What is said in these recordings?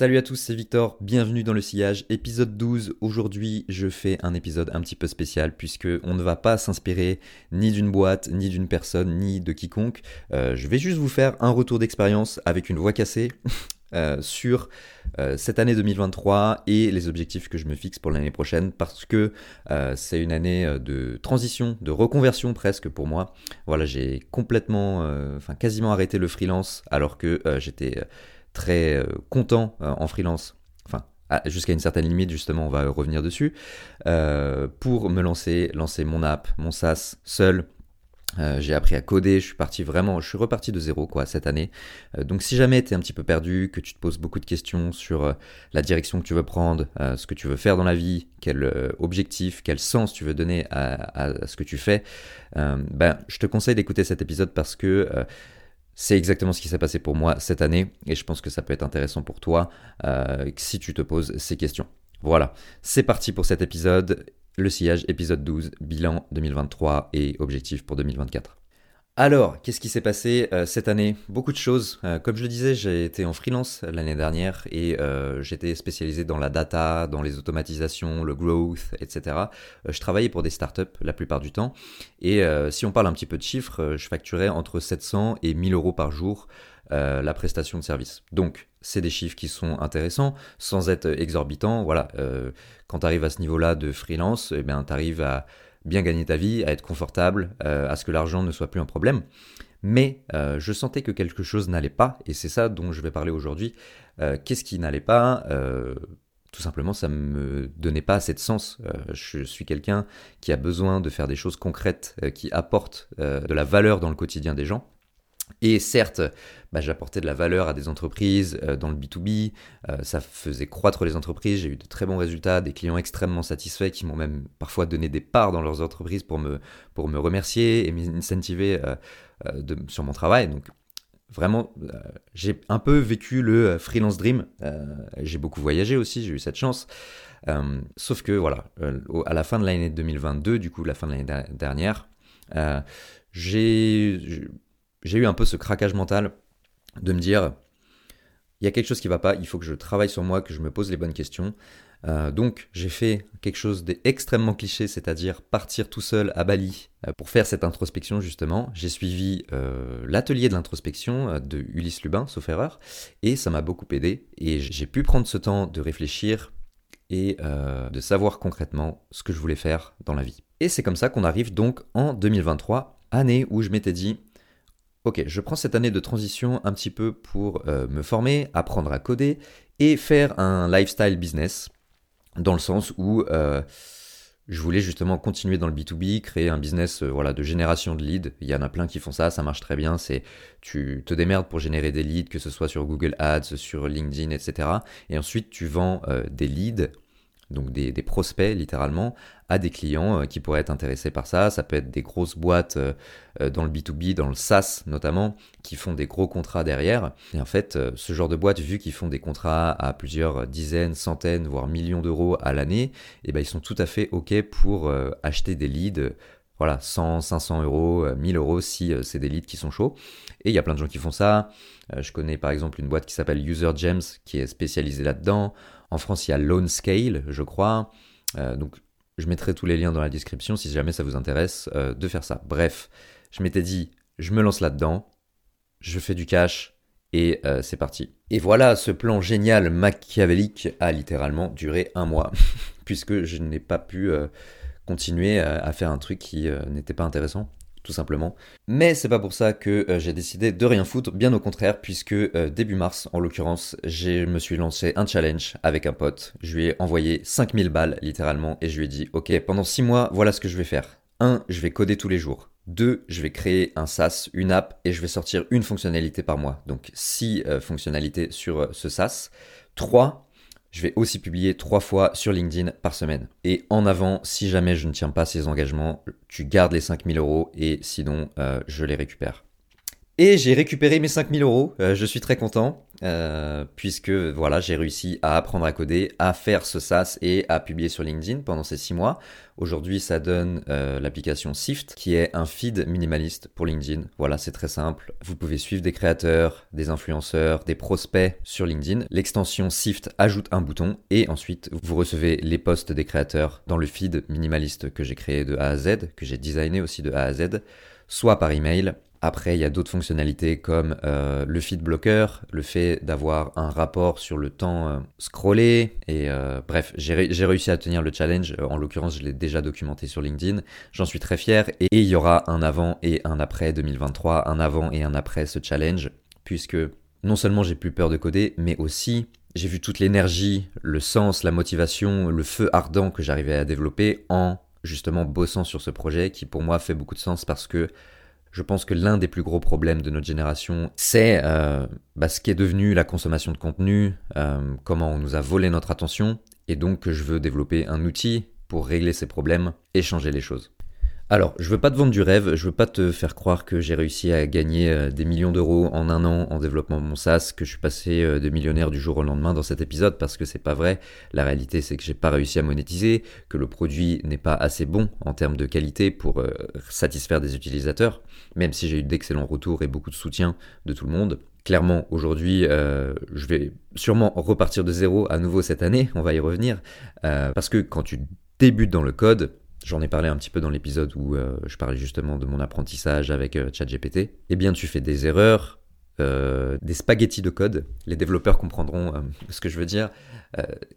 Salut à tous, c'est Victor, bienvenue dans le sillage, épisode 12. Aujourd'hui, je fais un épisode un petit peu spécial puisque on ne va pas s'inspirer ni d'une boîte, ni d'une personne, ni de quiconque. Euh, je vais juste vous faire un retour d'expérience avec une voix cassée euh, sur euh, cette année 2023 et les objectifs que je me fixe pour l'année prochaine parce que c'est une année de transition, de reconversion presque pour moi. Voilà, j'ai complètement, enfin quasiment arrêté le freelance alors que j'étais très euh, content euh, en freelance, enfin jusqu'à une certaine limite justement, on va revenir dessus, euh, pour me lancer, lancer mon app, mon SaaS seul. j'ai appris à coder, je suis parti vraiment, je reparti de zéro quoi cette année. donc si jamais tu es un petit peu perdu, que tu te poses beaucoup de questions sur la direction que tu veux prendre, ce que tu veux faire dans la vie, quel objectif, quel sens tu veux donner à, à ce que tu fais, ben je te conseille d'écouter cet épisode parce que c'est exactement ce qui s'est passé pour moi cette année et je pense que ça peut être intéressant pour toi euh, si tu te poses ces questions. Voilà, c'est parti pour cet épisode, le sillage épisode 12, bilan 2023 et objectif pour 2024. Alors, qu'est-ce qui s'est passé euh, cette année? Beaucoup de choses. Euh, comme je le disais, j'ai été en freelance l'année dernière et euh, j'étais spécialisé dans la data, dans les automatisations, le growth, etc. je travaillais pour des startups la plupart du temps. Et si on parle un petit peu de chiffres, je facturais entre 700 et 1000 euros par jour la prestation de service. Donc, c'est des chiffres qui sont intéressants, sans être exorbitants. Voilà, quand tu arrives à ce niveau-là de freelance, eh bien, tu arrives à bien gagner ta vie, à être confortable, euh, à ce que l'argent ne soit plus un problème. Mais euh, je sentais que quelque chose n'allait pas, et c'est ça dont je vais parler aujourd'hui. Euh, qu'est-ce qui n'allait pas? Tout simplement, ça ne me donnait pas assez de sens. je suis quelqu'un qui a besoin de faire des choses concrètes, qui apportent de la valeur dans le quotidien des gens. Et certes, bah, j'apportais de la valeur à des entreprises euh, dans le B2B, euh, ça faisait croître les entreprises, j'ai eu de très bons résultats, des clients extrêmement satisfaits qui m'ont même parfois donné des parts dans leurs entreprises pour me, pour me remercier et m'incentiver euh, sur mon travail. Donc vraiment, j'ai un peu vécu le freelance dream, j'ai beaucoup voyagé aussi, j'ai eu cette chance. sauf que voilà, à la fin de l'année 2022, du coup la fin de l'année dernière, j'ai j'ai eu un peu ce craquage mental de me dire il y a quelque chose qui va pas, il faut que je travaille sur moi, que je me pose les bonnes questions. Euh, donc j'ai fait quelque chose d'extrêmement cliché, c'est-à-dire partir tout seul à Bali euh, pour faire cette introspection justement. J'ai suivi euh, l'atelier de l'introspection de Ulysse Lubin, sauf erreur, et ça m'a beaucoup aidé. Et j'ai pu prendre ce temps de réfléchir et de savoir concrètement ce que je voulais faire dans la vie. Et c'est comme ça qu'on arrive donc en 2023, année où je m'étais dit ok, je prends cette année de transition un petit peu pour euh, me former, apprendre à coder et faire un lifestyle business, dans le sens où euh, je voulais justement continuer dans le B2B, créer un business euh, voilà, de génération de leads. Il y en a plein qui font ça, ça marche très bien. C'est tu te démerdes pour générer des leads, que ce soit sur Google Ads, sur LinkedIn, etc. Et ensuite tu vends des leads donc des, prospects littéralement, à des clients euh, qui pourraient être intéressés par ça. Ça peut être des grosses boîtes euh, euh, dans le B2B, dans le SaaS notamment, qui font des gros contrats derrière. Et en fait, ce genre de boîtes, vu qu'ils font des contrats à plusieurs dizaines, centaines, voire millions d'euros à l'année, eh ben, ils sont tout à fait OK pour acheter des leads voilà, 100, 500 euros, 1000 euros si c'est des leads qui sont chauds. Et il y a plein de gens qui font ça. je connais par exemple une boîte qui s'appelle User Gems qui est spécialisée là-dedans. En France, il y a Lone Scale, je crois. Euh, donc, je mettrai tous les liens dans la description si jamais ça vous intéresse euh, de faire ça. Bref, je m'étais dit, je me lance là-dedans, je fais du cash et euh, c'est parti. Et voilà, ce plan génial machiavélique a littéralement duré un mois, puisque je n'ai pas pu continuer à faire un truc qui n'était pas intéressant tout simplement. Mais c'est pas pour ça que euh, j'ai décidé de rien foutre, bien au contraire, puisque euh, début mars, en l'occurrence, je me suis lancé un challenge avec un pote. Je lui ai envoyé 5000 balles, littéralement, et je lui ai dit, ok, pendant 6 mois, voilà ce que je vais faire. 1. Je vais coder tous les jours. 2. Je vais créer un SaaS, une app, et je vais sortir une fonctionnalité par mois. Donc 6 euh, fonctionnalités sur ce SaaS. 3 je vais aussi publier trois fois sur LinkedIn par semaine. Et en avant, si jamais je ne tiens pas ces engagements, tu gardes les 5000 euros et sinon, euh, je les récupère. Et j'ai récupéré mes 5000 euros. Euh, je suis très content. Euh, puisque voilà, j'ai réussi à apprendre à coder, à faire ce SaaS et à publier sur LinkedIn pendant ces six mois. Aujourd'hui, ça donne euh, l'application Sift, qui est un feed minimaliste pour LinkedIn. Voilà, c'est très simple. Vous pouvez suivre des créateurs, des influenceurs, des prospects sur LinkedIn. L'extension Sift ajoute un bouton et ensuite vous recevez les posts des créateurs dans le feed minimaliste que j'ai créé de A à Z, que j'ai designé aussi de A à Z, soit par email, après, il y a d'autres fonctionnalités comme euh, le feed blocker, le fait d'avoir un rapport sur le temps euh, scrollé. Et euh, bref, j'ai réussi à tenir le challenge. En l'occurrence, je l'ai déjà documenté sur LinkedIn. J'en suis très fier. Et, il y aura un avant et un après 2023, un avant et un après ce challenge, puisque non seulement j'ai plus peur de coder, mais aussi j'ai vu toute l'énergie, le sens, la motivation, le feu ardent que j'arrivais à développer en justement bossant sur ce projet qui pour moi fait beaucoup de sens parce que je pense que l'un des plus gros problèmes de notre génération, c'est euh, bah, ce qui est devenu la consommation de contenu, euh, comment on nous a volé notre attention, et donc que je veux développer un outil pour régler ces problèmes et changer les choses. Alors, je veux pas te vendre du rêve, je veux pas te faire croire que j'ai réussi à gagner euh, des millions d'euros en un an en développement de mon SaaS, que je suis passé euh, de millionnaire du jour au lendemain dans cet épisode parce que c'est pas vrai. La réalité, c'est que j'ai pas réussi à monétiser, que le produit n'est pas assez bon en termes de qualité pour euh, satisfaire des utilisateurs, même si j'ai eu d'excellents retours et beaucoup de soutien de tout le monde. Clairement, aujourd'hui, je vais sûrement repartir de zéro à nouveau cette année, on va y revenir, parce que quand tu débutes dans le code, J'en ai parlé un petit peu dans l'épisode où euh, je parlais justement de mon apprentissage avec euh, ChatGPT. Eh bien, tu fais des erreurs, euh, des spaghettis de code, les développeurs comprendront ce que je veux dire,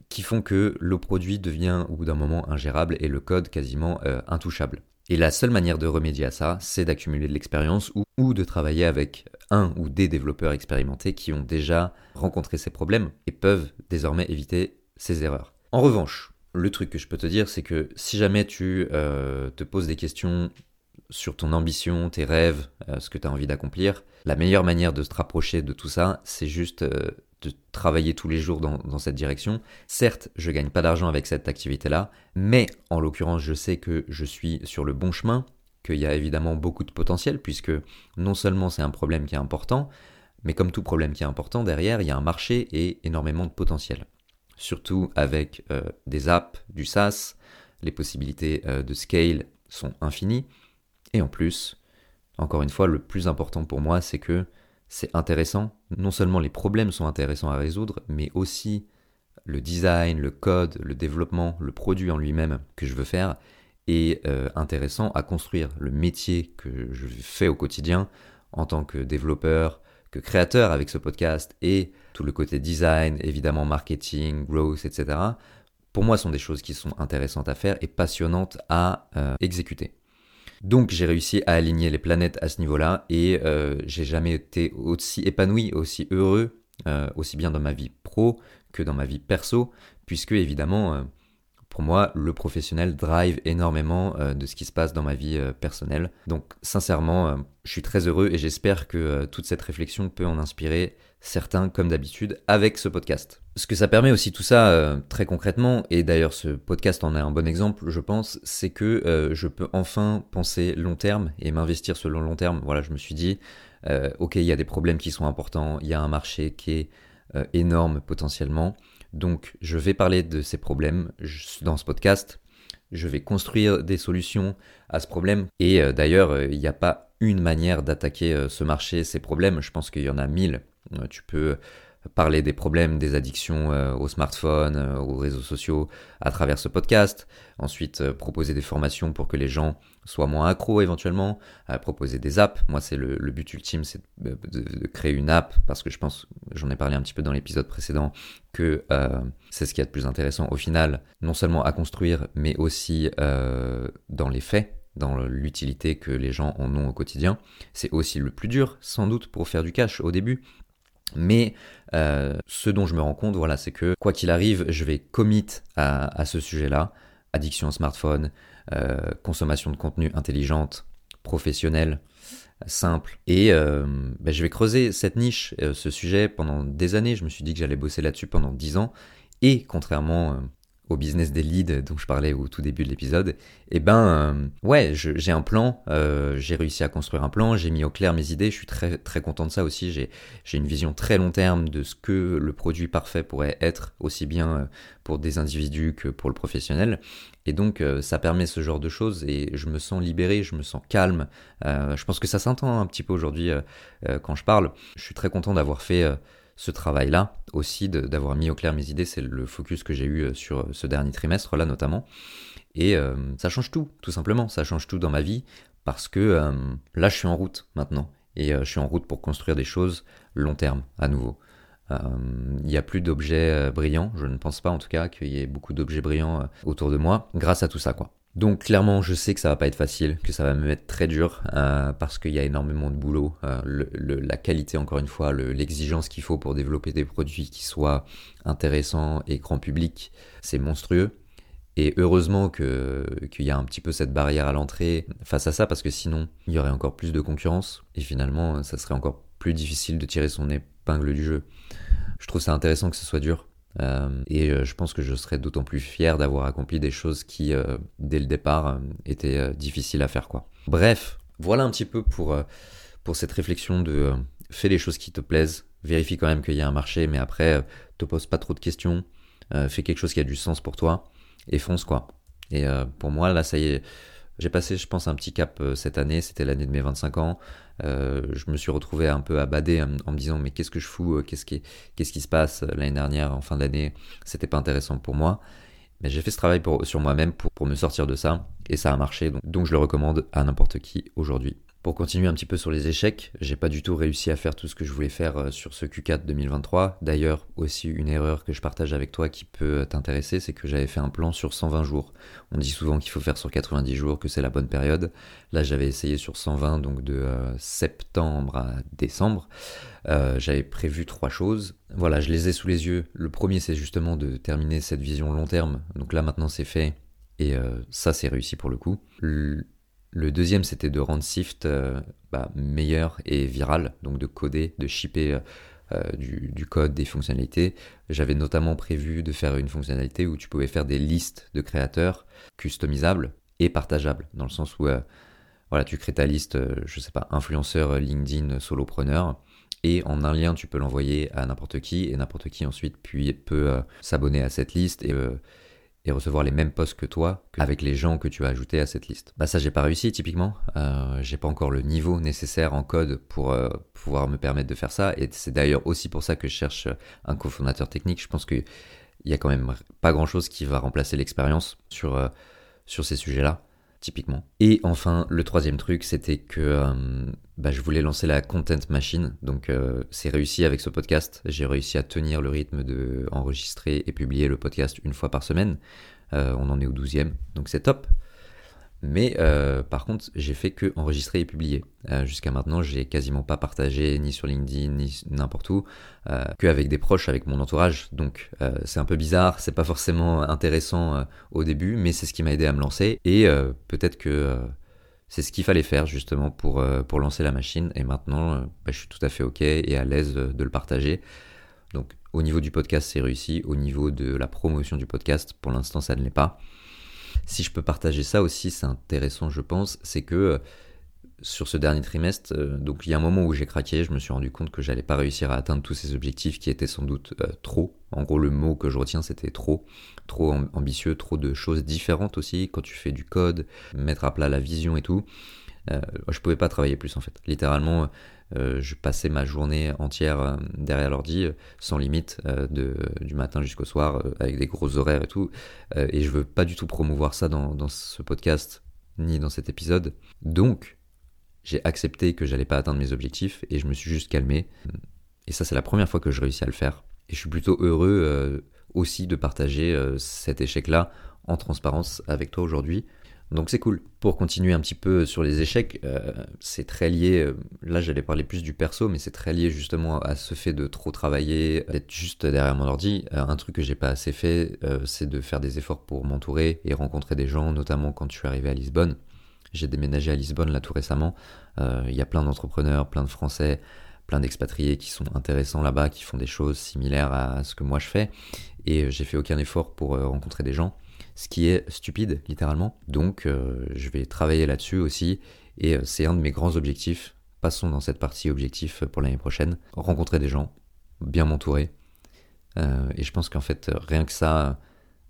qui font que le produit devient au bout d'un moment ingérable et le code quasiment intouchable. Et la seule manière de remédier à ça, c'est d'accumuler de l'expérience ou, ou, de travailler avec un ou des développeurs expérimentés qui ont déjà rencontré ces problèmes et peuvent désormais éviter ces erreurs. En revanche, le truc que je peux te dire, c'est que si jamais tu euh, te poses des questions sur ton ambition, tes rêves, euh, ce que tu as envie d'accomplir, la meilleure manière de se rapprocher de tout ça, c'est juste euh, de travailler tous les jours dans, cette direction. Certes, je gagne pas d'argent avec cette activité-là, mais en l'occurrence, je sais que je suis sur le bon chemin, qu'il y a évidemment beaucoup de potentiel, puisque non seulement c'est un problème qui est important, mais comme tout problème qui est important, derrière, il y a un marché et énormément de potentiel surtout avec euh, des apps, du SaaS, les possibilités euh, de scale sont infinies. Et en plus, encore une fois, le plus important pour moi, c'est que c'est intéressant. Non seulement les problèmes sont intéressants à résoudre, mais aussi le design, le code, le développement, le produit en lui-même que je veux faire est euh, intéressant à construire. Le métier que je fais au quotidien en tant que développeur, que créateur avec ce podcast et tout le côté design, évidemment marketing, growth, etc., pour moi sont des choses qui sont intéressantes à faire et passionnantes à euh, exécuter. Donc j'ai réussi à aligner les planètes à ce niveau-là et euh, j'ai jamais été aussi épanoui, aussi heureux, euh, aussi bien dans ma vie pro que dans ma vie perso, puisque évidemment pour moi, le professionnel drive énormément euh, de ce qui se passe dans ma vie euh, personnelle. Donc sincèrement, euh, je suis très heureux et j'espère que toute cette réflexion peut en inspirer certains comme d'habitude avec ce podcast. Ce que ça permet aussi tout ça très concrètement, et d'ailleurs ce podcast en est un bon exemple, je pense, c'est que je peux enfin penser long terme et m'investir le long terme. Voilà, je me suis dit, ok, il y a des problèmes qui sont importants, il y a un marché qui est énorme potentiellement. Donc je vais parler de ces problèmes dans ce podcast. Je vais construire des solutions à ce problème. Et euh, d'ailleurs, euh, il n'y a pas une manière d'attaquer euh, ce marché, ces problèmes. Je pense qu'il y en a mille. tu peux parler des problèmes des addictions euh, au smartphone, euh, aux réseaux sociaux à travers ce podcast. Ensuite, euh, proposer des formations pour que les gens soient moins accros éventuellement. proposer des apps. Moi, c'est le, but ultime, c'est de, créer une app parce que je pense, j'en ai parlé un petit peu dans l'épisode précédent, que c'est ce qui est le plus intéressant au final, non seulement à construire, mais aussi dans les faits dans l'utilité que les gens en ont au quotidien. C'est aussi le plus dur, sans doute, pour faire du cash au début, mais euh, ce dont je me rends compte, voilà, c'est que quoi qu'il arrive, je vais commit à, ce sujet-là. Addiction au smartphone, euh, consommation de contenu intelligente, professionnelle, simple. Et euh, ben, je vais creuser cette niche, ce sujet pendant des années. Je me suis dit que j'allais bosser là-dessus pendant dix ans. Et contrairement au business des leads dont je parlais au tout début de l'épisode, eh ben euh, ouais, j'ai un plan, euh, j'ai réussi à construire un plan, j'ai mis au clair mes idées, je suis très très content de ça aussi, j'ai une vision très long terme de ce que le produit parfait pourrait être, aussi bien euh, pour des individus que pour le professionnel, et donc ça permet ce genre de choses, et je me sens libéré, je me sens calme, je pense que ça s'entend un petit peu aujourd'hui quand je parle, je suis très content d'avoir fait ce travail-là, aussi d'avoir mis au clair mes idées, c'est le focus que j'ai eu euh, sur ce dernier trimestre-là notamment. Et euh, ça change tout, tout simplement, ça change tout dans ma vie, parce que euh, là je suis en route maintenant, et je suis en route pour construire des choses long terme à nouveau. Il n'y a plus d'objets brillants, je ne pense pas en tout cas qu'il y ait beaucoup d'objets brillants autour de moi, grâce à tout ça quoi. Donc clairement, je sais que ça va pas être facile, que ça va me mettre très dur euh, parce qu'il y a énormément de boulot. Euh, la qualité, encore une fois, l'exigence qu'il faut pour développer des produits qui soient intéressants et grand public, c'est monstrueux. Et heureusement qu'il y a un petit peu cette barrière à l'entrée face à ça parce que sinon, il y aurait encore plus de concurrence et finalement, ça serait encore plus difficile de tirer son épingle du jeu. Je trouve ça intéressant que ce soit dur et euh, je pense que je serais d'autant plus fier d'avoir accompli des choses qui, euh, dès le départ, étaient difficiles à faire. Bref, voilà un petit peu pour, pour cette réflexion de fais les choses qui te plaisent, vérifie quand même qu'il y a un marché, mais après, te pose pas trop de questions, fais quelque chose qui a du sens pour toi, et fonce quoi. Et pour moi, là, ça y est, j'ai passé, je pense, un petit cap cette année, c'était l'année de mes 25 ans. Euh, je me suis retrouvé un peu abadé en, en me disant mais qu'est-ce que je fous, euh, qu'est-ce qui, se passe euh, l'année dernière en fin d'année, c'était pas intéressant pour moi. Mais j'ai fait ce travail sur moi-même pour, me sortir de ça et ça a marché donc je le recommande à n'importe qui aujourd'hui. Pour continuer un petit peu sur les échecs, j'ai pas du tout réussi à faire tout ce que je voulais faire euh, sur ce Q4 2023. D'ailleurs, aussi une erreur que je partage avec toi qui peut t'intéresser, c'est que j'avais fait un plan sur 120 jours. On dit souvent qu'il faut faire sur 90 jours, que c'est la bonne période. Là, j'avais essayé sur 120, donc de euh, septembre à décembre. Euh, j'avais prévu trois choses. Voilà, je les ai sous les yeux. Le premier, c'est justement de terminer cette vision long terme. Donc là, maintenant, c'est fait. Et ça, c'est réussi pour le coup. Deuxième, c'était de rendre Sift euh, bah, meilleur et viral, donc de coder, de shipper euh, du, code, des fonctionnalités. J'avais notamment prévu de faire une fonctionnalité où tu pouvais faire des listes de créateurs customisables et partageables, dans le sens où euh, voilà, tu crées ta liste, je sais pas, influenceur LinkedIn, solopreneur, et en un lien, tu peux l'envoyer à n'importe qui, et n'importe qui ensuite puis, peut s'abonner à cette liste et et recevoir les mêmes posts que toi avec les gens que tu as ajoutés à cette liste. Bah ça j'ai pas réussi typiquement, euh, j'ai pas encore le niveau nécessaire en code pour euh, pouvoir me permettre de faire ça et c'est d'ailleurs aussi pour ça que je cherche un cofondateur technique. Je pense qu'il y a quand même pas grand chose qui va remplacer l'expérience sur, euh, sur ces sujets-là typiquement. Et enfin, le troisième truc, c'était que euh, bah, je voulais lancer la content machine. Donc, euh, c'est réussi avec ce podcast. J'ai réussi à tenir le rythme de enregistrer et publier le podcast une fois par semaine. Euh, on en est au 12e, donc c'est top. Mais euh, par contre, j'ai fait que enregistrer et publier. Euh, jusqu'à maintenant, j'ai quasiment pas partagé ni sur LinkedIn ni n'importe où, euh, qu'avec des proches, avec mon entourage. Donc c'est un peu bizarre, c'est pas forcément intéressant au début, mais c'est ce qui m'a aidé à me lancer. Et peut-être que c'est ce qu'il fallait faire justement pour, pour lancer la machine. Et maintenant, bah, je suis tout à fait ok et à l'aise de le partager. Donc au niveau du podcast, c'est réussi. Au niveau de la promotion du podcast, pour l'instant, ça ne l'est pas. Si je peux partager ça aussi, c'est intéressant, je pense, c'est que euh, sur ce dernier trimestre, euh, donc il y a un moment où j'ai craqué, je me suis rendu compte que j'allais pas réussir à atteindre tous ces objectifs qui étaient sans doute euh, trop. En gros, le mot que je retiens, c'était trop, trop ambitieux, trop de choses différentes aussi. Quand tu fais du code, mettre à plat la vision et tout, euh, je pouvais pas travailler plus en fait. Littéralement, euh, je passais ma journée entière euh, derrière l'ordi, sans limite, du matin jusqu'au soir, avec des gros horaires et tout. et je veux pas du tout promouvoir ça dans, dans ce podcast, ni dans cet épisode. Donc, j'ai accepté que j'allais pas atteindre mes objectifs et je me suis juste calmé. Et ça, c'est la première fois que je réussis à le faire. Et je suis plutôt heureux aussi de partager cet échec-là en transparence avec toi aujourd'hui. Donc c'est cool. Pour continuer un petit peu sur les échecs, euh, c'est très lié, euh, là j'allais parler plus du perso, mais c'est très lié justement à ce fait de trop travailler, d'être juste derrière mon ordi. Euh, un truc que j'ai pas assez fait, c'est de faire des efforts pour m'entourer et rencontrer des gens, notamment quand je suis arrivé à Lisbonne. J'ai déménagé à Lisbonne là tout récemment. Il y a plein d'entrepreneurs, plein de Français, plein d'expatriés qui sont intéressants là-bas, qui font des choses similaires à ce que moi je fais. Et j'ai fait aucun effort pour rencontrer des gens, ce qui est stupide, littéralement. Donc je vais travailler là-dessus aussi. Et c'est un de mes grands objectifs. Passons dans cette partie objectif pour l'année prochaine. Rencontrer des gens, bien m'entourer. et je pense qu'en fait, rien que ça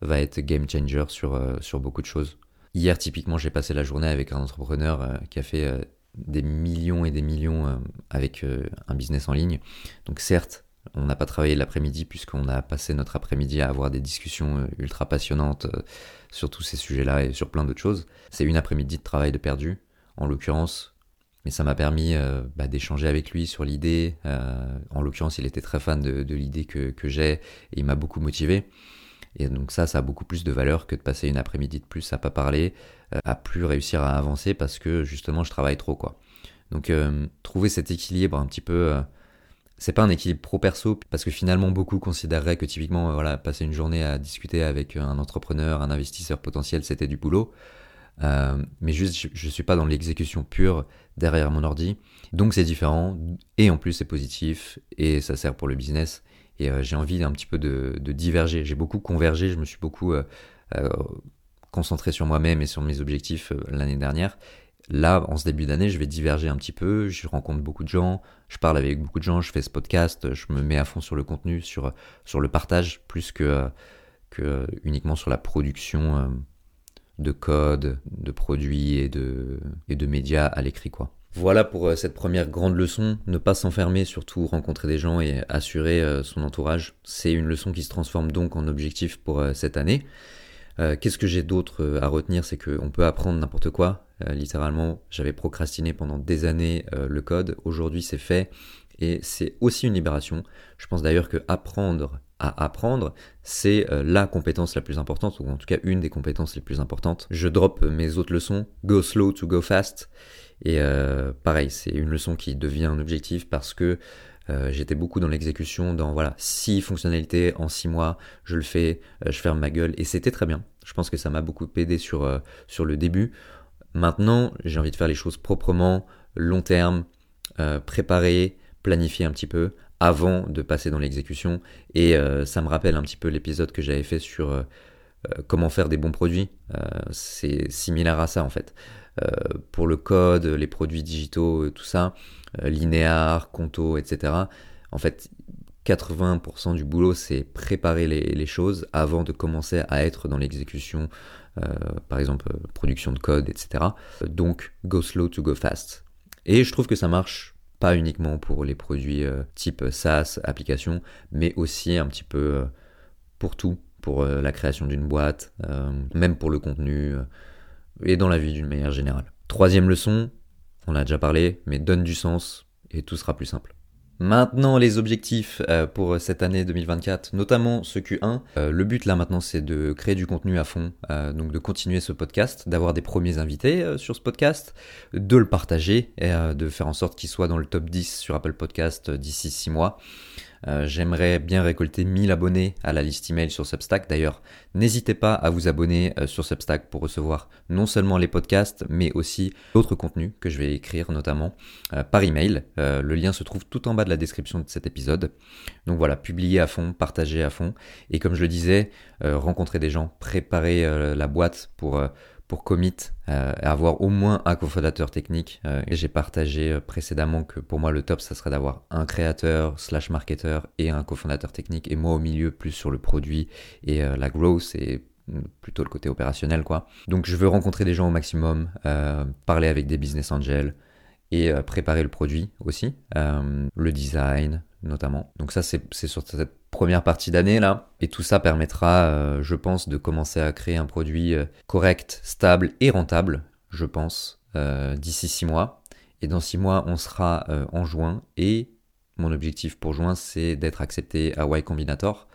va être game changer sur, sur beaucoup de choses. Hier, typiquement, j'ai passé la journée avec un entrepreneur euh, qui a fait euh, des millions et des millions euh, avec un business en ligne. Donc certes, on n'a pas travaillé l'après-midi puisqu'on a passé notre après-midi à avoir des discussions ultra passionnantes sur tous ces sujets-là et sur plein d'autres choses. C'est une après-midi de travail de perdu, en l'occurrence, mais ça m'a permis bah, d'échanger avec lui sur l'idée. en l'occurrence, il était très fan de, l'idée que, j'ai et il m'a beaucoup motivé. Et donc ça, ça a beaucoup plus de valeur que de passer une après-midi de plus à pas parler, euh, à plus réussir à avancer parce que justement je travaille trop quoi. Donc euh, trouver cet équilibre un petit peu, euh, c'est pas un équilibre pro-perso parce que finalement beaucoup considéreraient que typiquement voilà passer une journée à discuter avec un entrepreneur, un investisseur potentiel, c'était du boulot. mais juste je, je suis pas dans l'exécution pure derrière mon ordi, donc c'est différent et en plus c'est positif et ça sert pour le business et euh, j'ai envie un petit peu de, diverger. J'ai beaucoup convergé, je me suis beaucoup euh, euh, concentré sur moi-même et sur mes objectifs l'année dernière. Là, en ce début d'année, je vais diverger un petit peu, je rencontre beaucoup de gens, je parle avec beaucoup de gens, je fais ce podcast, je me mets à fond sur le contenu, sur, le partage, plus que, que uniquement sur la production de code, de produits et de, et de médias à l'écrit, quoi. Voilà pour euh, cette première grande leçon, ne pas s'enfermer, surtout rencontrer des gens et assurer euh, son entourage. C'est une leçon qui se transforme donc en objectif pour euh, cette année. Qu'est-ce que j'ai d'autre à retenir? C'est qu'on peut apprendre n'importe quoi. littéralement, j'avais procrastiné pendant des années le code. Aujourd'hui, c'est fait. Et c'est aussi une libération. Je pense d'ailleurs que apprendre à apprendre, c'est la compétence la plus importante, ou en tout cas une des compétences les plus importantes. Je drop mes autres leçons, go slow to go fast. Et euh, pareil, c'est une leçon qui devient un objectif parce que euh, j'étais beaucoup dans l'exécution, dans voilà, six fonctionnalités en six mois, je le fais, euh, je ferme ma gueule, et c'était très bien. Je pense que ça m'a beaucoup aidé sur, sur le début. Maintenant, j'ai envie de faire les choses proprement, long terme, préparer, planifier un petit peu avant de passer dans l'exécution. Et ça me rappelle un petit peu l'épisode que j'avais fait sur comment faire des bons produits. c'est similaire à ça en fait. Euh, pour le code, les produits digitaux, tout ça, euh, linéaire, conto, etc. En fait, 80% du boulot, c'est préparer les, choses avant de commencer à être dans l'exécution, euh, par exemple production de code, etc. Donc, go slow to go fast. Et je trouve que ça marche pas uniquement pour les produits type SaaS, application, mais aussi un petit peu pour tout, pour la création d'une boîte, même pour le contenu et dans la vie d'une manière générale. Troisième leçon, on a déjà parlé, mais donne du sens et tout sera plus simple. Maintenant, les objectifs euh, pour cette année 2024, notamment ce Q1. Euh, le but là maintenant, c'est de créer du contenu à fond, euh, donc de continuer ce podcast, d'avoir des premiers invités sur ce podcast, de le partager et de faire en sorte qu'il soit dans le top 10 sur Apple Podcast d'ici 6 mois. Euh, j'aimerais bien récolter 1000 abonnés à la liste email sur Substack. D'ailleurs, n'hésitez pas à vous abonner euh, sur Substack pour recevoir non seulement les podcasts, mais aussi d'autres contenus que je vais écrire notamment euh, par email. le lien se trouve tout en bas de la description de cet épisode. Donc voilà, publier à fond, partager à fond. Et comme je le disais, rencontrer des gens, préparer la boîte pour pour commit, euh, avoir au moins un cofondateur technique. Euh, j'ai partagé euh, précédemment que pour moi le top, ça serait d'avoir un créateur slash marketeur et un cofondateur technique. Et moi au milieu, plus sur le produit et la growth et plutôt le côté opérationnel quoi. Donc je veux rencontrer des gens au maximum, parler avec des business angels et préparer le produit aussi, le design notamment. Donc ça c'est sur cette première partie d'année là. Et tout ça permettra, euh, je pense, de commencer à créer un produit euh, correct, stable et rentable, je pense, euh, d'ici six mois. Et dans six mois, on sera en juin. Et mon objectif pour juin, c'est d'être accepté à Y Combinator.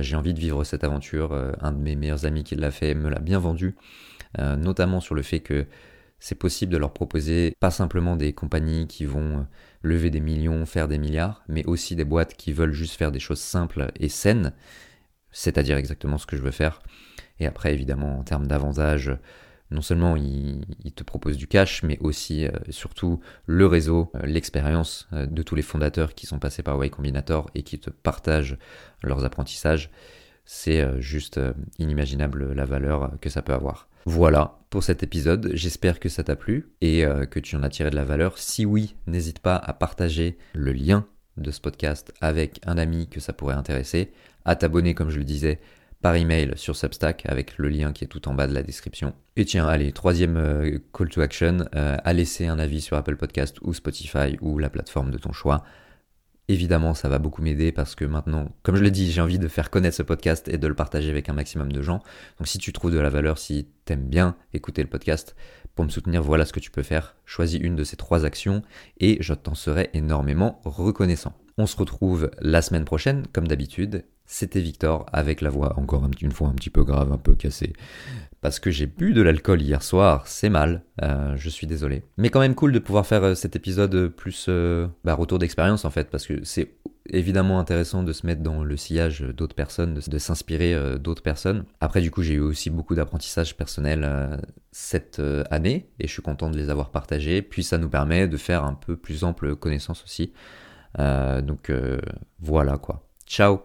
J'ai envie de vivre cette aventure. un de mes meilleurs amis qui l'a fait me l'a bien vendu, notamment sur le fait que c'est possible de leur proposer pas simplement des compagnies qui vont lever des millions, faire des milliards, mais aussi des boîtes qui veulent juste faire des choses simples et saines, c'est-à-dire exactement ce que je veux faire. Et après, évidemment, en termes d'avantages, non seulement il, te propose du cash, mais aussi surtout le réseau, l'expérience de tous les fondateurs qui sont passés par Y Combinator et qui te partagent leurs apprentissages. C'est juste inimaginable la valeur que ça peut avoir. Voilà pour cet épisode, j'espère que ça t'a plu et que tu en as tiré de la valeur. Si oui, n'hésite pas à partager le lien de ce podcast avec un ami que ça pourrait intéresser, à t'abonner comme je le disais par email sur Substack avec le lien qui est tout en bas de la description. Et tiens, allez, troisième euh, call to action, euh, à laisser un avis sur Apple Podcast ou Spotify ou la plateforme de ton choix. Évidemment, ça va beaucoup m'aider parce que maintenant, comme je l'ai dit, j'ai envie de faire connaître ce podcast et de le partager avec un maximum de gens. Donc si tu trouves de la valeur, si t'aimes bien écouter le podcast, pour me soutenir, voilà ce que tu peux faire. Choisis une de ces trois actions et je t'en serai énormément reconnaissant. On se retrouve la semaine prochaine, comme d'habitude. C'était Victor avec la voix encore une fois un petit peu grave, un peu cassée. Parce que j'ai bu de l'alcool hier soir, c'est mal, euh, je suis désolé. Mais quand même cool de pouvoir faire euh, cet épisode plus euh, bah, retour d'expérience en fait, parce que c'est évidemment intéressant de se mettre dans le sillage d'autres personnes, de, s'inspirer d'autres personnes. Après du coup j'ai eu aussi beaucoup d'apprentissage personnel cette année, et je suis content de les avoir partagés, puis ça nous permet de faire un peu plus ample connaissance aussi. donc voilà quoi. Ciao